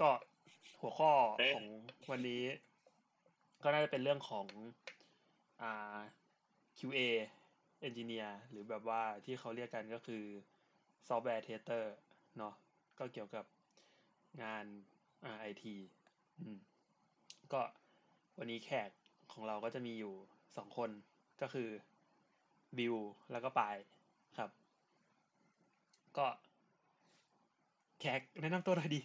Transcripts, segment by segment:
ก็หัวข้อของวันนี้ ก็น่าจะเป็นเรื่องของอ่า QA Engineer หรือแบบว่าที่เขาเรียกกันก็คือ Software Tester เนาะก็เกี่ยวกับงานอ่าไอทีก็วันนี้แขกของเราก็จะมีอยู่สองคนก็คือบิวแล้วก็ปายครับ ก็แขกแนะนำตัวหน่อยดี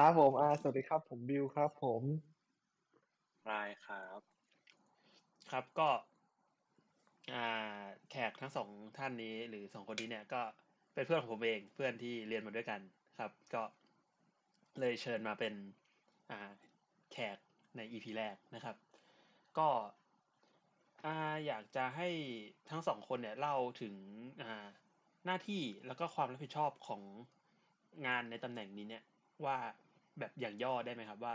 ครับผมอ่าสวัสดีครับ ผมบิวครับ ผมรายครับ ครับก็อ่าแขกทั้งสองท่านนี้หรือสองคนนี้เนี่ยก็เป็นเพื่อนของผมเองเพื่อนที่เรียนมาด้วยกันครับ ก็เลยเชิญมาเป็นอ่าแขกในอีพีแรกนะครับ ก็อ่าอยากจะให้ทั้งสองคนเนี่ยเล่าถึงอ่าหน้าที่แล้วก็ความรับผิดชอบของงานในตำแหน่งนี้เนี่ยว่า แบบอย่างย่อได้ไหมครับว่า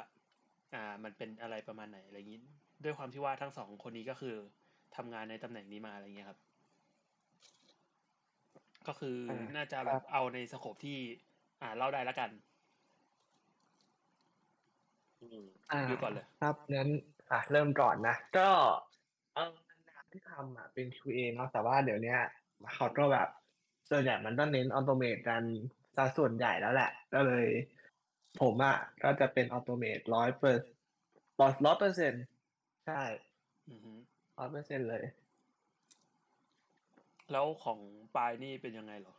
อ่า มันเป็นอะไรประมาณไหนอะไรอย่างนี้ ด้วยความที่ว่าทั้งสองคนนี้ก็คือทำงานในตำแหน่งนี้มาอะไรเงี้ยครับ ก็คือน่าจะแบบเอาในสโคปที่ อ่าเล่าได้แล้วกันอ่าก่อนเลย ครับงั้น อะเริ่มก่อนนะก็เอองานที่ทำอะเป็น QA เนาะแต่ว่าเดี๋ยวนี้เขาก็แบบส่วนใหญ่มันต้องเน้นออโตเมตกันซะส่วนใหญ่แล้วแหละ ก็เลย ผมอะก็จะเป็นออโตเมตร้อยเปอร์ร้อยเปอร์เซ็นใช่ร้อยเปอร์เซ็นเลย แล้วของปลายนี่เป็นยังไงหรอ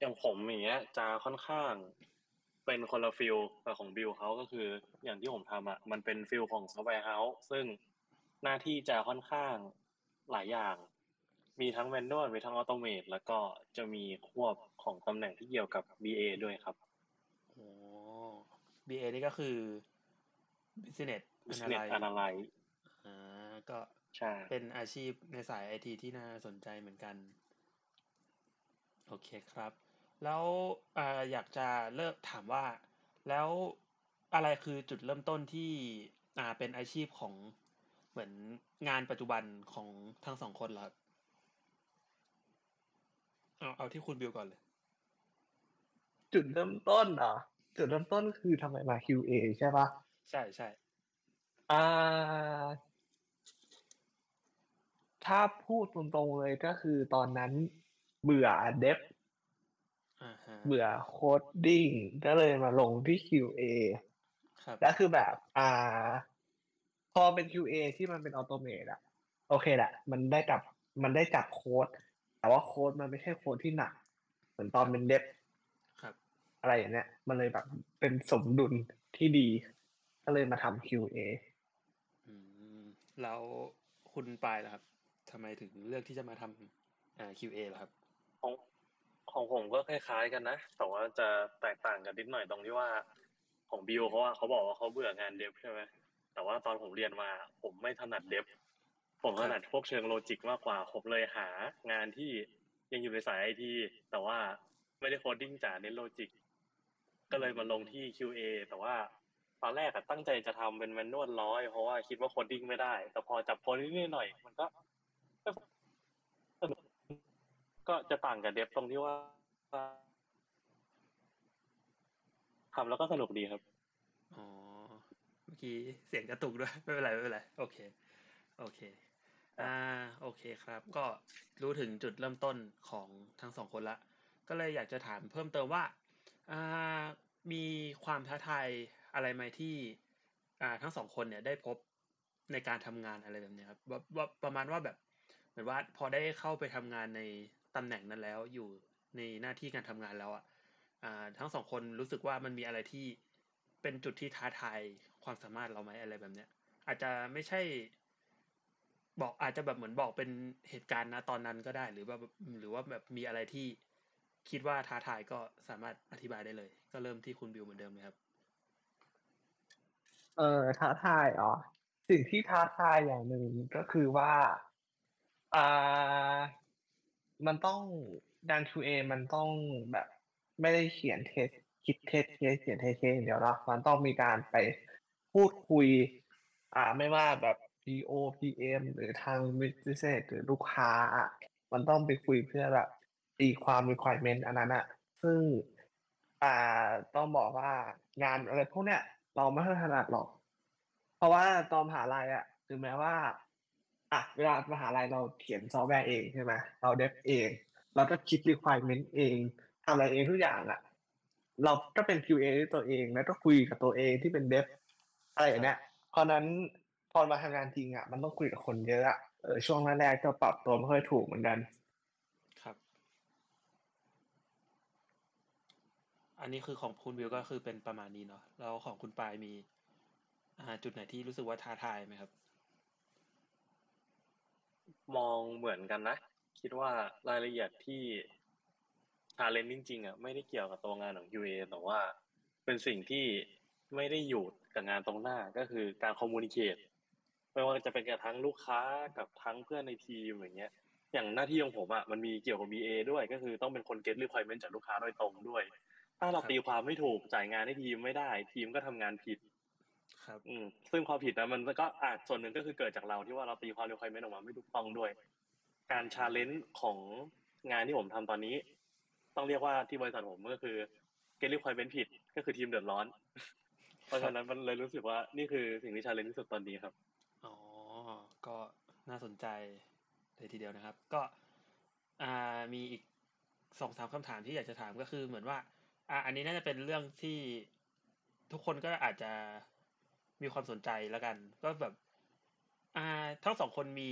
อย่างผมอย่างเงี้ยจะค่อนข้างเป็นคนละ field กับของบิวเขาก็คือ อย่างที่ผมทำอะมันเป็น field ของ software house ซึ่งหน้าที่จะค่อนข้างหลายอย่าง มีทั้ง manual มีทั้ง automate แล้วก็จะมีควบของตำแหน่งที่เกี่ยวกับ BA ด้วยครับโอ้ BA นี่ก็คือ Business Business Analyst อ่าก็เป็นอาชีพในสายไอทีที่น่าสนใจเหมือนกัน โอเคครับ แล้วออยากจะเลิกถามว่า แล้วอะไรคือจุดเริ่มต้นที่อ่าเป็นอาชีพของเหมือนงานปัจจุบันของทั้งสองคนเหรอครับ เอาเอาที่คุณบิวก่อนเลย จุดเริ่มต้นเหรอจุดเริ่มต้นคือทำไมมา QA ใช่ปะใช่ใช่อ่า ถ้าพูดตรงๆเลยก็คือตอนนั้นเบื่อ dev เบื่อ coding ก็เลยมาลงที่ QA แล้วคือแบบ อ่า พอเป็น QA ที่มันเป็น automate อะโอเคแหละมันได้จับมันได้จับโค้ด แต่ว่าโค้ดมันไม่ใช่โค้ดที่หนัก เหมือนตอนเป็น dev อะไรอย่างเนี้ย มันเลยแบบเป็นสมดุลที่ดี ก็เลยมาทำ QA อืมแล้วคุณปายล่ะครับทำไมถึงเลือกที่จะมาทำอ่า QA ล่ะครับของผมก็คล้ายๆกันนะ แต่ว่าจะแตกต่างกันนิดหน่อยตรงที่ว่า ของบิวเขาว่าเขาบอกว่าเขาเบื่องาน dev ใช่ไหมแต่ว่าตอนผมเรียนมา ผมไม่ถนัด dev ผมถนัดพวกเชิง logic มากกว่าผมเลยหางานที่ยังอยู่ในสายไอทีแต่ว่าไม่ได้ coding จ๋าเน้น logic ก็เลยมาลงที่ QA แต่ว่าตอนแรกอะตั้งใจจะทำเป็น manual ร้อยเพราะว่าคิดว่า coding ไม่ได้ แต่พอจับ coding หน่อย มันก็ก็จะต่างกับ dev ตรงที่ว่าทำแล้วก็สนุกดีครับอ๋อเมื่อกี้เสียงกระตุกด้วย ไม่เป็นไรไม่เป็นไร โอเค โอเค อ่า โอเคครับ ก็รู้ถึงจุดเริ่มต้นของทั้งสองคนละ ก็เลยอยากจะถามเพิ่มเติมว่าอ่ามีความท้าทายอะไรไหมที่อ่าทั้งสองคนเนี่ยได้พบในการทำงานอะไรแบบนี้ครับว่าประมาณว่าแบบเหมือนว่าพอได้เข้าไปทำงานในตำแหน่งนั้นแล้วอยู่ในหน้าที่การทำงานแล้วอะอ่าทั้งสองคนรู้สึกว่ามันมีอะไรที่เป็นจุดที่ท้าทายความสามารถเราไหมอะไรแบบเนี้ย อาจจะไม่ใช่ บอกอาจจะแบบเหมือนบอกเป็นเหตุการณ์นะตอนนั้นก็ได้หรือว่าหรือว่าแบบมีอะไรที่คิดว่าท้าทายก็สามารถอธิบายได้เลย ก็เริ่มที่คุณบิวเหมือนเดิมเลยครับ เออท้าทายอ๋อสิ่งที่ท้าทายอย่างหนึ่งก็คือว่าอ่ามันต้องดัน QA มันต้องแบบไม่ได้เขียน test คิด test test เขียน test test เดียวเนาะมันต้องมีการไปพูดคุย อ่าไม่ว่าแบบ PO PM หรือทาง business หรือลูกค้าอะมันต้องไปคุยเพื่อแบบตีความ requirement อันนั้นอะซึ่งอ่าต้องบอกว่างานอะไรพวกเนี้ยเราไม่ค่อยถนัดหรอก เพราะว่าตอนมหาลัยอะถึงแม้ว่าอะเวลามหาลัยเราเขียนซอฟต์แวร์เองใช่ไหมเราเดฟเอง เราก็คิด requirement เองทำอะไรเองทุกอย่างอะเราก็เป็น QA ด้วยตัวเองแล้วก็คุยกับตัวเองที่เป็นเดฟอะไรอย่างเนี้ยเพราะนั้น พอมาทำงานจริงอะ มันต้องคุยกับคนเยอะอะเออช่วงแรกๆก็ปรับตัวไม่ค่อยถูกเหมือนกัน ครับ อันนี้คือของคุณวิวก็คือเป็นประมาณนี้เนาะแล้วของคุณปายมี อ่า จุดไหนที่รู้สึกว่าท้าทายไหมครับ มองเหมือนกันนะ คิดว่ารายละเอียดที่ชาเลนจ์จริงๆอะไม่ได้เกี่ยวกับตัวงานของ UA แต่ว่าเป็นสิ่งที่ไม่ได้อยู่กับงานตรงหน้าก็คือการคอมมูนิเคต ไม่ว่าจะเป็นกับทั้งลูกค้ากับทั้งเพื่อนในทีมอย่างเงี้ย อย่างหน้าที่ของผมอะมันมีเกี่ยวกับ BA ด้วยก็คือต้องเป็นคน get requirement จากลูกค้าโดยตรงด้วย ถ้าเราตีความไม่ถูกจ่ายงานให้ทีมไม่ได้ ทีมก็ทำงานผิด ครับ อืมซึ่งความผิดนะมันก็อาจส่วนหนึ่งก็คือเกิดจากเราที่ว่าเราตีความ requirement ออกมาไม่ถูกต้องด้วย การ challenge ของงานที่ผมทำตอนนี้ ต้องเรียกว่าที่บริษัทผมก็คือ get requirement ผิด ก็คือทีมเดือดร้อนเพราะฉะนั้นมันเลยรู้สึกว่านี่คือสิ่งที่ challenge ที่สุดตอนนี้ครับอ๋อ ก็น่าสนใจเลยทีเดียวนะครับ ก็มีอีกสองสามคำถามที่อยากจะถามก็คือเหมือนว่าอ่า อันนี้น่าจะเป็นเรื่องที่ทุกคนก็อาจจะมีความสนใจแล้วกัน ก็แบบอ่าทั้งสองคนมี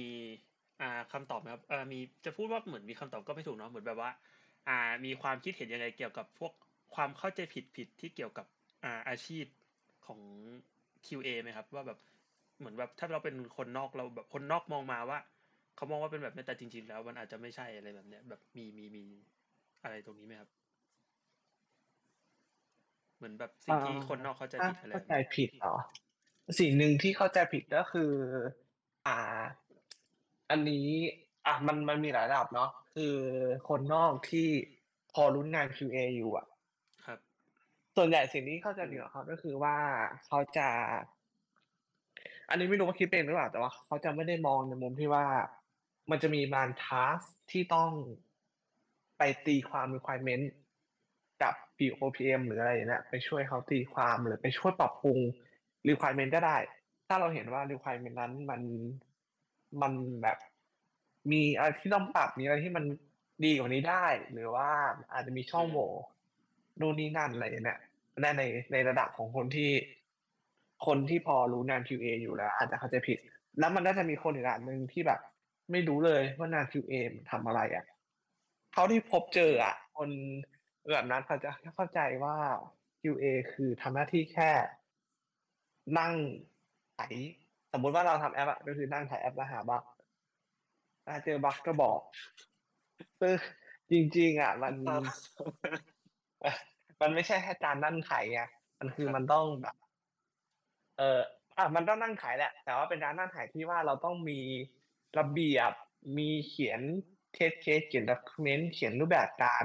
อ่าคำตอบครับเออมีจะพูดว่าเหมือนมีคำตอบก็ไม่ถูกเนาะเหมือนแบบว่า อ่า มีความคิดเห็นยังไงเกี่ยวกับพวกความเข้าใจผิดผิดที่เกี่ยวกับอ่าอาชีพของ QA ไหมครับ ว่าแบบ เหมือนแบบถ้าเราเป็นคนนอกเราแบบคนนอกมองมาว่าเขามองว่าเป็นแบบนี้แต่จริง ๆ แล้ว มันอาจจะไม่ใช่อะไรแบบเนี้ย แบบมีมีมีอะไรตรงนี้ไหมครับ เหมือนแบบสิ่งที่คนนอกเข้าใจผิดอะไรเข้าใจผิดเหรอสิ่งหนึ่งที่เข้าใจผิดก็คือ อ่า อันนี้ อะมันมันมีหลายระดับเนาะคือคนนอกที่พอรู้งาน QA อยู่อะ ครับ ส่วนใหญ่สิ่งที่เข้าใจผิดของเขาก็คือว่าเขาจะ อันนี้ไม่รู้ว่าคิดเป็นหรือเปล่าแต่ว่าเขาจะไม่ได้มองในมุมที่ว่า มันจะมีบางทัสที่ต้องไปตีความ requirement กับ POPM หรืออะไรอย่างเงี้ยไปช่วยเขาตีความหรือไปช่วยปรับปรุง requirement ก็ได้ ถ้าเราเห็นว่า requirement นั้นมันมันแบบมีอะไรที่ต้องปรับมีอะไรที่มันดีกว่านี้ได้ หรือว่าอาจจะมีช่องโหว่นู่นนี่นั่นอะไรอย่างเงี้ยในในในระดับของคนที่ คนที่พอรู้งาน QA อยู่แล้ว อาจจะเข้าใจผิด แล้วมันก็จะมีคนอีกอันหนึ่งที่แบบ ไม่รู้เลยว่างาน QA มันทำอะไรอะเขาที่พบเจออะ คนแบบนั้นเขาจะเข้าใจว่า QA คือทำหน้าที่แค่ นั่งไถสมมุติว่าเราทำแอปอะก็คือนั่งถ่ายแอปแล้วหาบั๊กถ้าเจอบั๊กก็บอกซึ่งจริง ๆ อะ มัน มันไม่ใช่แค่การนั่งไถไงมันคือมันต้องแบบ เอออะมันต้องนั่งไถแหละ แต่ว่าเป็นการนั่งไถที่ว่าเราต้องมีระเบียบ มีเขียน test case เขียน document เขียนรูปแบบการ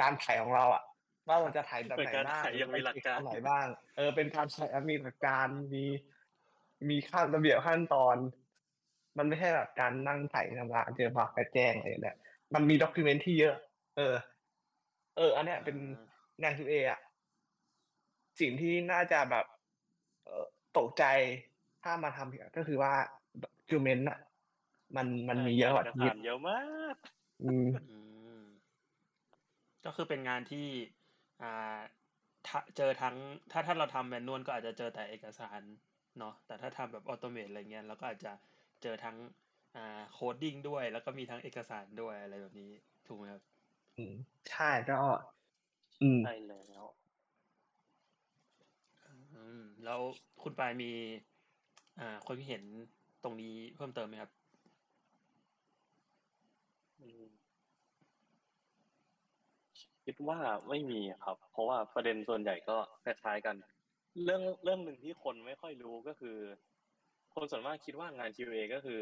การไถของเราอะ ว่าเราจะไถแบบไหนบ้างเป็นการไถอย่างมีหลักการไหนบ้าง เออ เป็นการไถมีหลักการมี มีขั้นระเบียบขั้นตอน มันไม่ใช่แบบการนั่งไถธรรมดาเจอ bug ไปแจ้งอะไรเนี่ยมันมี document ที่เยอะ เออ เออ อันเนี้ยเป็นงาน QA อะสิ่งที่น่าจะแบบ เออ ตกใจถ้ามาทำก็คือว่า document อะ มันมันมีเยอะกว่าเอกที่สารเยอะมากอืมอืมก็คือเป็นงานที่ อ่าถ้าเจอทั้ง ถ้าถ้าเราทำ manual ก็อาจจะเจอแต่เอกสารเนาะแต่ถ้าทำแบบ automate อะไรเงี้ยเราก็อาจจะเจอทั้งอ่า coding ด้วย แล้วก็มีทั้งเอกสารด้วยอะไรแบบนี้ ถูกไหมครับ อืมใช่ก็ อืมใช่แล้ว อืม แล้วคุณปายมี อ่าความคิดเห็นตรงนี้เพิ่มเติมไหมครับ อืมคิดว่าไม่มีครับ เพราะว่าประเด็นส่วนใหญ่ก็คล้ายๆกัน เรื่องเรื่องหนึ่งที่คนไม่ค่อยรู้ก็คือ คนส่วนมากคิดว่างาน QA ก็คือ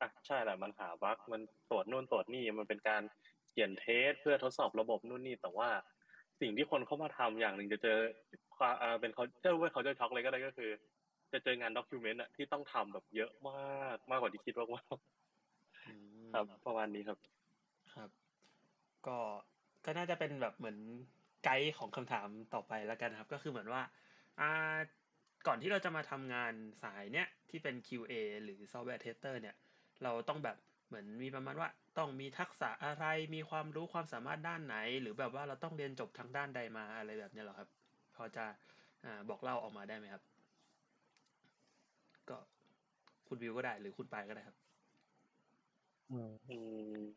อะใช่แหละมันหาบั๊กมันตรวจนู่นตรวจนี่มันเป็นการเขียนเทสเพื่อทดสอบระบบนู่นนี่แต่ว่าสิ่งที่คนเข้ามาทำอย่างหนึ่งจะเจอ ความอ่าเป็นเขาเจอว่าเขาจะช็อกเลยก็ได้ก็คือ จะเจองานด็อกิเมนต์อะที่ต้องทำแบบเยอะมากมากกว่าที่คิดมากๆอืมครับ ประมาณนี้ครับครับ ก็ก็น่าจะเป็นแบบเหมือนไกด์ของคำถามต่อไปแล้วกันครับ ก็คือเหมือนว่าอ่าก่อนที่เราจะมาทำงานสายเนี้ยที่เป็น QA หรือ Software Tester เนี่ย เราต้องแบบเหมือนมีประมาณว่าต้องมีทักษะอะไรมีความรู้ความสามารถด้านไหน หรือแบบว่าเราต้องเรียนจบทางด้านใดมาอะไรแบบนี้หรอครับ พอจะอ่าบอกเล่าออกมาได้ไหมครับ ก็คุณวิวก็ได้หรือคุณปายก็ได้ครับ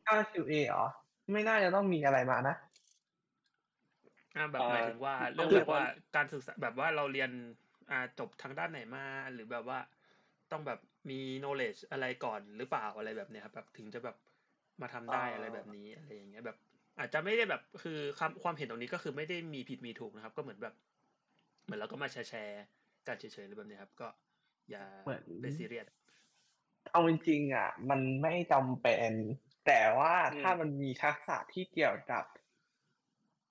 ถ้า QA เหรอ ไม่น่าจะต้องมีอะไรมานะอ่าแบบหมายถึงว่าเรื่องแบบว่าการศึกษาแบบว่าเราเรียนอ่าจบทางด้านไหนมา หรือแบบว่าต้องแบบมี knowledge อะไรก่อนหรือเปล่าอะไรแบบเนี้ยครับแบบถึงจะแบบมาทำได้อะไรแบบนี้อะไรอย่างเงี้ยแบบ อาจจะไม่ได้แบบคือความความเห็นตรงนี้ก็คือไม่ได้มีผิดมีถูกนะครับ ก็เหมือนแบบ เหมือนเราก็มาแชร์แชร์กันเฉยๆหรือแบบนี้ครับ ก็อย่าเป็นซีเรียสเอาจริงๆอะ มันไม่จำเป็น แต่ว่าถ้ามันมีทักษะที่เกี่ยวกับ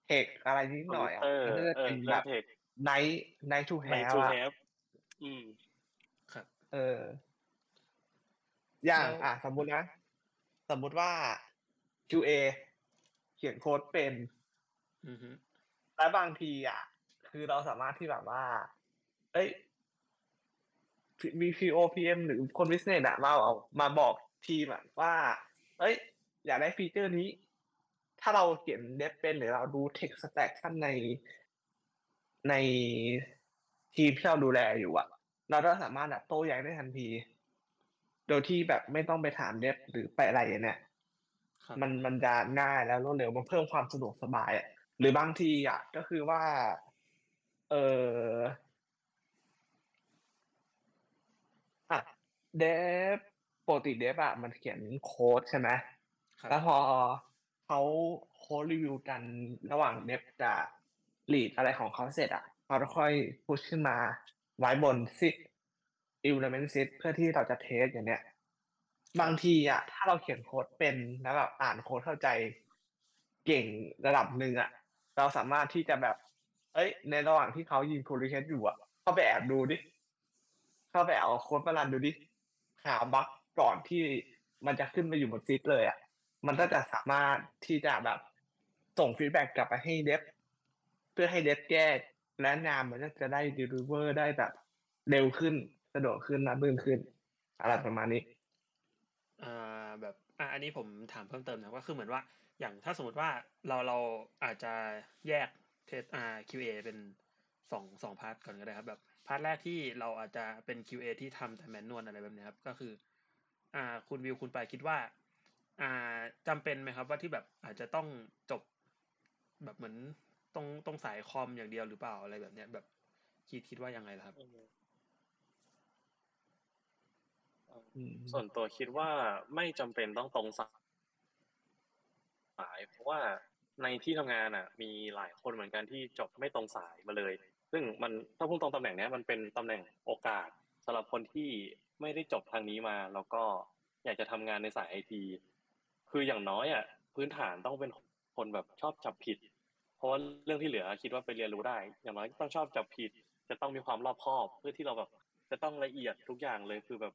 tech อะไรนิดหน่อยอะมันจะเป็นแบบ nice nice to have อะอืมครับ เออ อย่างอะ สมมุตินะ สมมุติว่า QA เขียนโค้ดเป็นแล้วบางทีอะ คือเราสามารถที่แบบว่า เอ้ยมี PO PM หรือคน business อะมาเอามาบอกทีมอะว่า เอ้ย อยากได้ feature นี้ ถ้าเราเขียน dev เป็นหรือเราดู tech stack ขั้นในในทีมที่เราดูแลอยู่อะเราก็สามารถแบบโต้แย้งได้ทันที โดยที่แบบไม่ต้องไปถาม dev หรือไปอะไรเนี่ย มันมันจะง่ายแล้วรวดเร็วมันเพิ่มความสะดวกสบายอะหรือบางทีอะก็คือว่า เอออะ dev ปกติ dev อะมันเขียนโค้ดใช่ไหมแล้วพอเขา code review กันระหว่าง dev กับ lead อะไรของเขาเสร็จอะเราค่อย push ขึ้นมา ไว้บน SIT environment SIT เพื่อที่เราจะ test อย่างเนี้ย บางทีอะถ้าเราเขียนโค้ดเป็นแล้วแบบอ่านโค้ดเข้าใจเก่งระดับหนึ่งอะเราสามารถที่จะแบบ เอ้ย ในระหว่างที่เขายิง pull request อยู่อะเข้าไปแอบดูดิ เข้าไปเอาโค้ดมา run ดูดิหา bug ก่อนที่มันจะขึ้นไปอยู่บน SIT เลยอะมันก็จะสามารถที่จะแบบส่ง feedback กลับไปให้ dev เพื่อให้ dev แก้และงานมันก็จะได้ deliver ได้แบบเร็วขึ้นสะดวกขึ้นราบรื่นขึ้นอะไรประมาณนี้ อันนี้ผมถามเพิ่มเติมนะก็คือเหมือนว่าอย่างถ้าสมมติว่าเราเราอาจจะแยก test อ่า QA เป็นสองสอง part ก่อนก็ได้ครับแบบ part แรกที่เราอาจจะเป็น QA ที่ทำแต่ manual อะไรแบบนี้ครับก็คืออ่าคุณวิวคุณไปคิดว่าอ่าจำเป็นไหมครับว่าที่แบบอาจจะต้องจบแบบเหมือนตรงตรงสายคอมอย่างเดียวหรือเปล่าอะไรแบบเนี้ยแบบคิดคิดว่ายังไงครับ ส่วนตัวคิดว่าไม่จำเป็นต้องตรงสาย เพราะว่าในที่ทำงานอะ มีหลายคนเหมือนกันที่จบไม่ตรงสายมาเลย ซึ่งมันถ้าพูดตรงตำแหน่งนี้มันเป็นตำแหน่งโอกาสสำหรับคนที่ไม่ได้จบทางนี้มา แล้วก็อยากจะทำงานในสายไอทีคืออย่างน้อยอะพื้นฐานต้องเป็นคนแบบชอบจับผิด เพราะว่าเรื่องที่เหลือคิดว่าไปเรียนรู้ได้ อย่างน้อยต้องชอบจับผิด จะต้องมีความรอบคอบ เพื่อที่เราแบบจะต้องละเอียดทุกอย่างเลยคือแบบ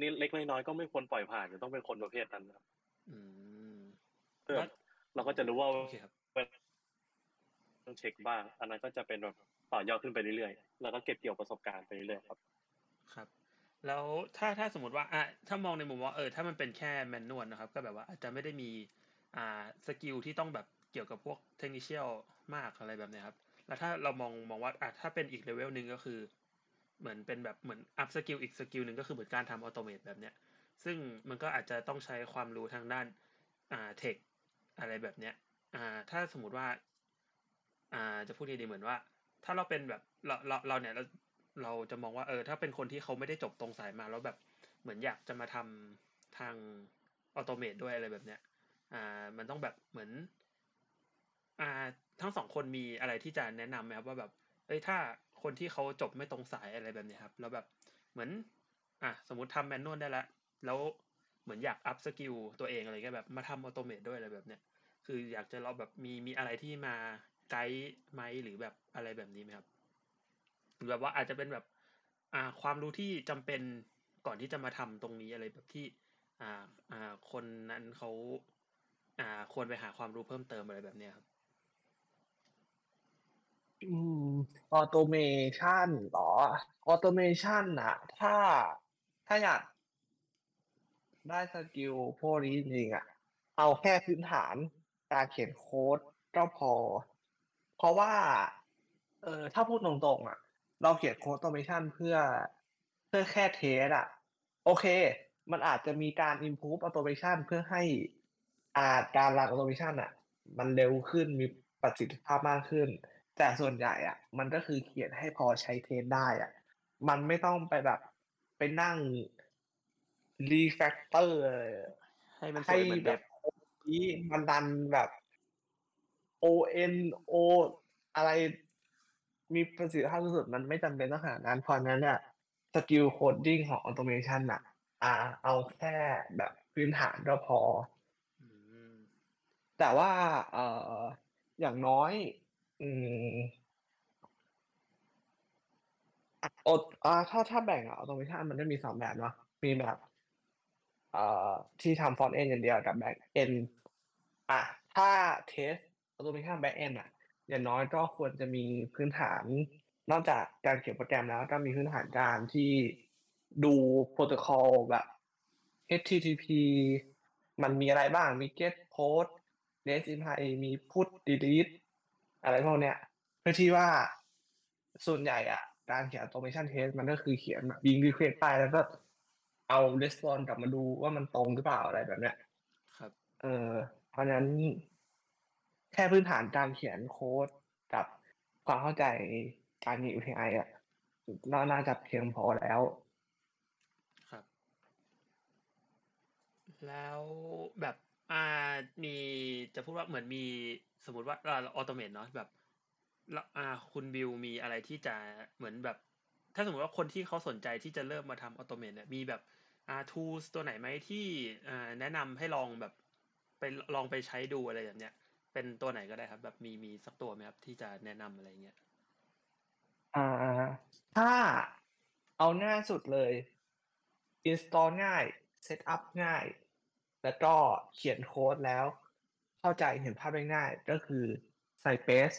นี่เล็กน้อยก็ไม่ควรปล่อยผ่านจะต้องเป็นคนประเภทนั้นครับเพื่อเราก็จะรู้ว่าต้องเช็คบ้าง อันนั้นก็จะเป็นแบบต่อยอดขึ้นไปเรื่อยๆ แล้วก็เก็บเกี่ยวประสบการณ์ไปเรื่อยๆครับ ครับ แล้วถ้าถ้าสมมติว่าอะถ้ามองในมุมว่าเออถ้ามันเป็นแค่แมนนวลนะครับ ก็แบบว่าอาจจะไม่ได้มีอ่าสกิลที่ต้องแบบเกี่ยวกับพวก technical มากอะไรแบบนี้ครับ แล้วถ้าเรามองมองว่าอะถ้าเป็นอีกเลเวลหนึ่งก็คือ เหมือนเป็นแบบเหมือน up skill อีก skill หนึ่งก็คือเหมือนการทำ automate แบบเนี้ย ซึ่งมันก็อาจจะต้องใช้ความรู้ทางด้านอ่า tech อะไรแบบเนี้ยอ่าถ้าสมมติว่าอ่าจะพูดดีๆเหมือนว่า ถ้าเราเป็นแบบเราเราเราเนี่ยเราเราจะมองว่าเออถ้าเป็นคนที่เขาไม่ได้จบตรงสายมาแล้วแบบเหมือนอยากจะมาทำทาง automate ด้วยอะไรแบบเนี้ยอ่ามันต้องแบบเหมือนอ่าทั้งสองคนมีอะไรที่จะแนะนำไหมครับว่าแบบเอ้ยถ้า คนที่เขาจบไม่ตรงสายอะไรแบบนี้ครับ แล้วแบบเหมือน อะสมมติทำ manual ได้แล้วแล้วเหมือนอยาก up skill ตัวเองอะไรก็แบบมาทำ automate ด้วยอะไรแบบเนี้ยคืออยากจะเราแบบมีมีอะไรที่มาไกด์ไหมหรือแบบอะไรแบบนี้ไหมครับหรือแบบว่าอาจจะเป็นแบบ อ่า ความรู้ที่จำเป็นก่อนที่จะมาทำตรงนี้อะไรแบบที่ อ่าอ่าคนนั้นเขาอ่าควรไปหาความรู้เพิ่มเติมอะไรแบบเนี้ยครับ automation หรอ automation อะถ้าถ้าอยากได้ skill พวกนี้จริงๆอะเอาแค่พื้นฐานการเขียนโค้ดก็พอ เพราะว่า เออถ้าพูดตรงๆอะเราเขียนโค้ด automation เพื่อเพื่อแค่ test อะโอเค มันอาจจะมีการ improve automation เพื่อให้อาการรัน automation อะมันเร็วขึ้นมีประสิทธิภาพมากขึ้น แต่ส่วนใหญ่อะมันก็คือเขียนให้พอใช้ test ได้อะมันไม่ต้องไปแบบไปนั่ง refactor ให้มันสวยเหมือนแบบนี้มันดันแบบ O N O อะไรมีประสิทธิภาพที่สุดมันไม่จำเป็นต้องขนาดนั้น เพราะนั้นเนี่ย skill coding ของ automation อะอ่า เอาแค่แบบพื้นฐานก็พอแต่ว่าเอ่ออย่างน้อย อืมอดอ่าถ้าถ้าแบ่งอะ automation มันจะมีสองแบบเนาะมีแบบ เอ่อที่ทำ frontend อย่างเดียวกับ backend อะถ้า test automation backend อะอย่างน้อยก็ควรจะมีพื้นฐาน นอกจากการเขียนโปรแกรมแล้วก็มีพื้นฐานการที่ดูโปรโตคอลแบบ HTTP มันมีอะไรบ้างมี get post REST API มี put delete อะไรพวกเนี้ยเพื่อที่ว่าส่วนใหญ่อะการเขียน automation test มันก็คือเขียนแบบยิง request ไปแล้วก็เอา response กลับมาดูว่ามันตรงหรือเปล่าอะไรแบบเนี้ย ครับ เออเพราะนั้น แค่พื้นฐานการเขียนโค้ดกับความเข้าใจการยิง API อะน่าจะเพียงพอแล้วแล้วแบบ อ่ามีจะพูดว่าเหมือนมีสมมติว่าเรา automate เนาะแบบอ่าคุณบิวมีอะไรที่จะเหมือนแบบ ถ้าสมมติว่าคนที่เขาสนใจที่จะเริ่มมาทำ automate เนี่ยมีแบบอ่า tools ตัวไหนไหมที่อ่าแนะนำให้ลองแบบไปลองไปใช้ดูอะไรแบบเนี้ย เป็นตัวไหนก็ได้ครับ แบบมีมีสักตัวไหมครับที่จะแนะนำอะไรเงี้ยอ่าถ้าเอาง่ายสุดเลย install ง่าย set up ง่าย แล้วก็เขียนโค้ดแล้ว เข้าใจเห็นภาพได้ง่ายก็คือ Cypress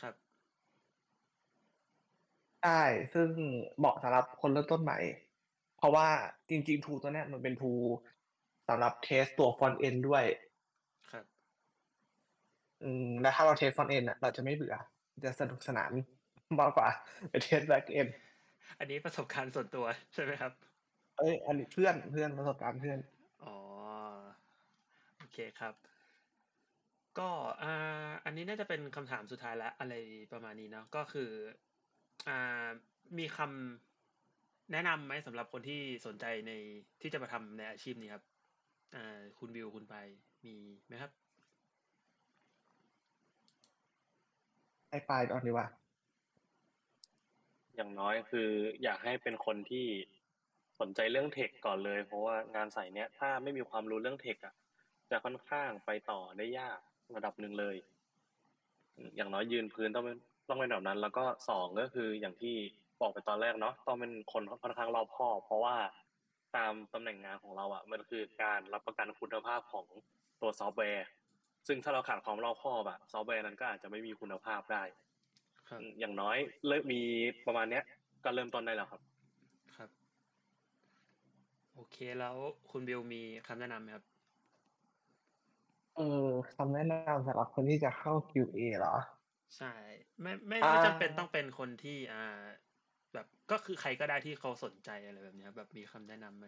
ครับใช่ซึ่งเหมาะสำหรับคนเริ่มต้นใหม่ เพราะว่าจริง ๆ tool ตัวเนี้ยมันเป็น tool สำหรับ test ตัว frontend ด้วย ครับ อืม แล้วถ้าเรา test frontend อะ เราจะไม่เบื่อ จะสนุกสนานมากกว่าไป test backendอันนี้ประสบการณ์ส่วนตัวใช่ไหมครับ เอ้ย อันนี้เพื่อนเพื่อนประสบการณ์เพื่อนอ๋อโอ เคครับ ก็อ่าอันนี้น่าจะเป็นคำถามสุดท้ายแล้วอะไรประมาณนี้เนาะก็คืออ่ามีคำแนะนำไหมสำหรับคนที่สนใจในที่จะมาทำในอาชีพนี้ครับอ่าคุณบิวคุณไปมีไหมครับไอ้ปลายก่อนดีว่า อย่างน้อยคืออยากให้เป็นคนที่สนใจเรื่อง tech ก่อนเลย เพราะว่างานสายเนี้ย ถ้าไม่มีความรู้เรื่อง tech อะ จะค่อนข้างไปต่อได้ยากระดับหนึ่งเลย อย่างน้อยยืนพื้นต้องเป็นต้องเป็นแบบนั้น แล้วก็สองก็คืออย่างที่บอกไปตอนแรกเนาะต้องเป็นคนค่อนข้างรอบคอบ เพราะว่าตามตำแหน่งงานของเราอะ มันคือการรับประกันคุณภาพของตัวซอฟต์แวร์ ซึ่งถ้าเราขาดความรอบคอบอะซอฟต์แวร์นั้นก็อาจจะไม่มีคุณภาพได้อย่างน้อยเริ่มมีประมาณเนี้ย ก็เริ่มต้นได้แล้วครับโอเคแล้วคุณบิวมีคำแนะนำไหมครับ เออคำแนะนำสำหรับคนที่จะเข้า QA เหรอ ใช่ ไม่ไม่ไม่จำเป็นต้องเป็นคนที่อ่า แบบก็คือใครก็ได้ที่เขาสนใจอะไรแบบนี้แบบมีคำแนะนำไหม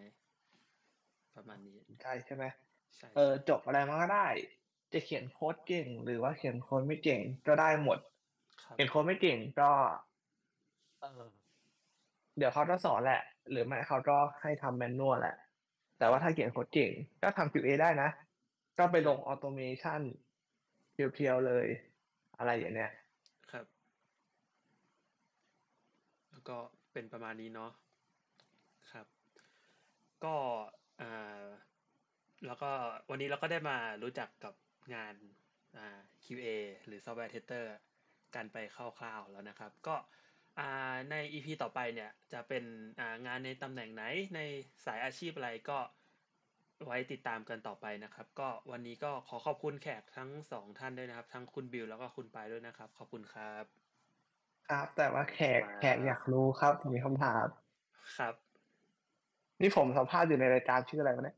ประมาณนี้ใช่ใช่ไหมใช่เออจบอะไรมาก็ได้ จะเขียนโค้ดเก่ง หรือว่าเขียนโค้ดไม่เก่งก็ได้หมดเขียนโค้ดไม่เก่งก็ เออ เดี๋ยวเขาจะสอนแหละ หรือไม่เขาก็ให้ทำแมนนวลแหละ แต่ว่าถ้าเขียนโค้ดเก่งก็ทำ QA ได้นะ ก็ไปลงออโตเมชันเพียวๆเลย อะไรอย่างเนี้ยครับ แล้วก็เป็นประมาณนี้เนาะครับ ก็อ่าแล้วก็วันนี้เราก็ได้มารู้จักกับงานอ่า QA หรือ Software Tester กันไปคร่าวๆแล้วนะครับ ก็ใน EP ต่อไปเนี่ยจะเป็นงานในตำแหน่งไหนในสายอาชีพอะไรก็ ไว้ติดตามกันต่อไปนะครับ ก็วันนี้ก็ขอขอบคุณแขกทั้งสองท่านด้วยนะครับ ทั้งคุณบิวแล้วก็คุณปายด้วยนะครับ ขอบคุณครับ ครับ แต่ว่าแขกแขกอยากรู้ครับมีคำถามครับ นี่ผมสัมภาษณ์อยู่ในรายการชื่ออะไรวะเนี่ย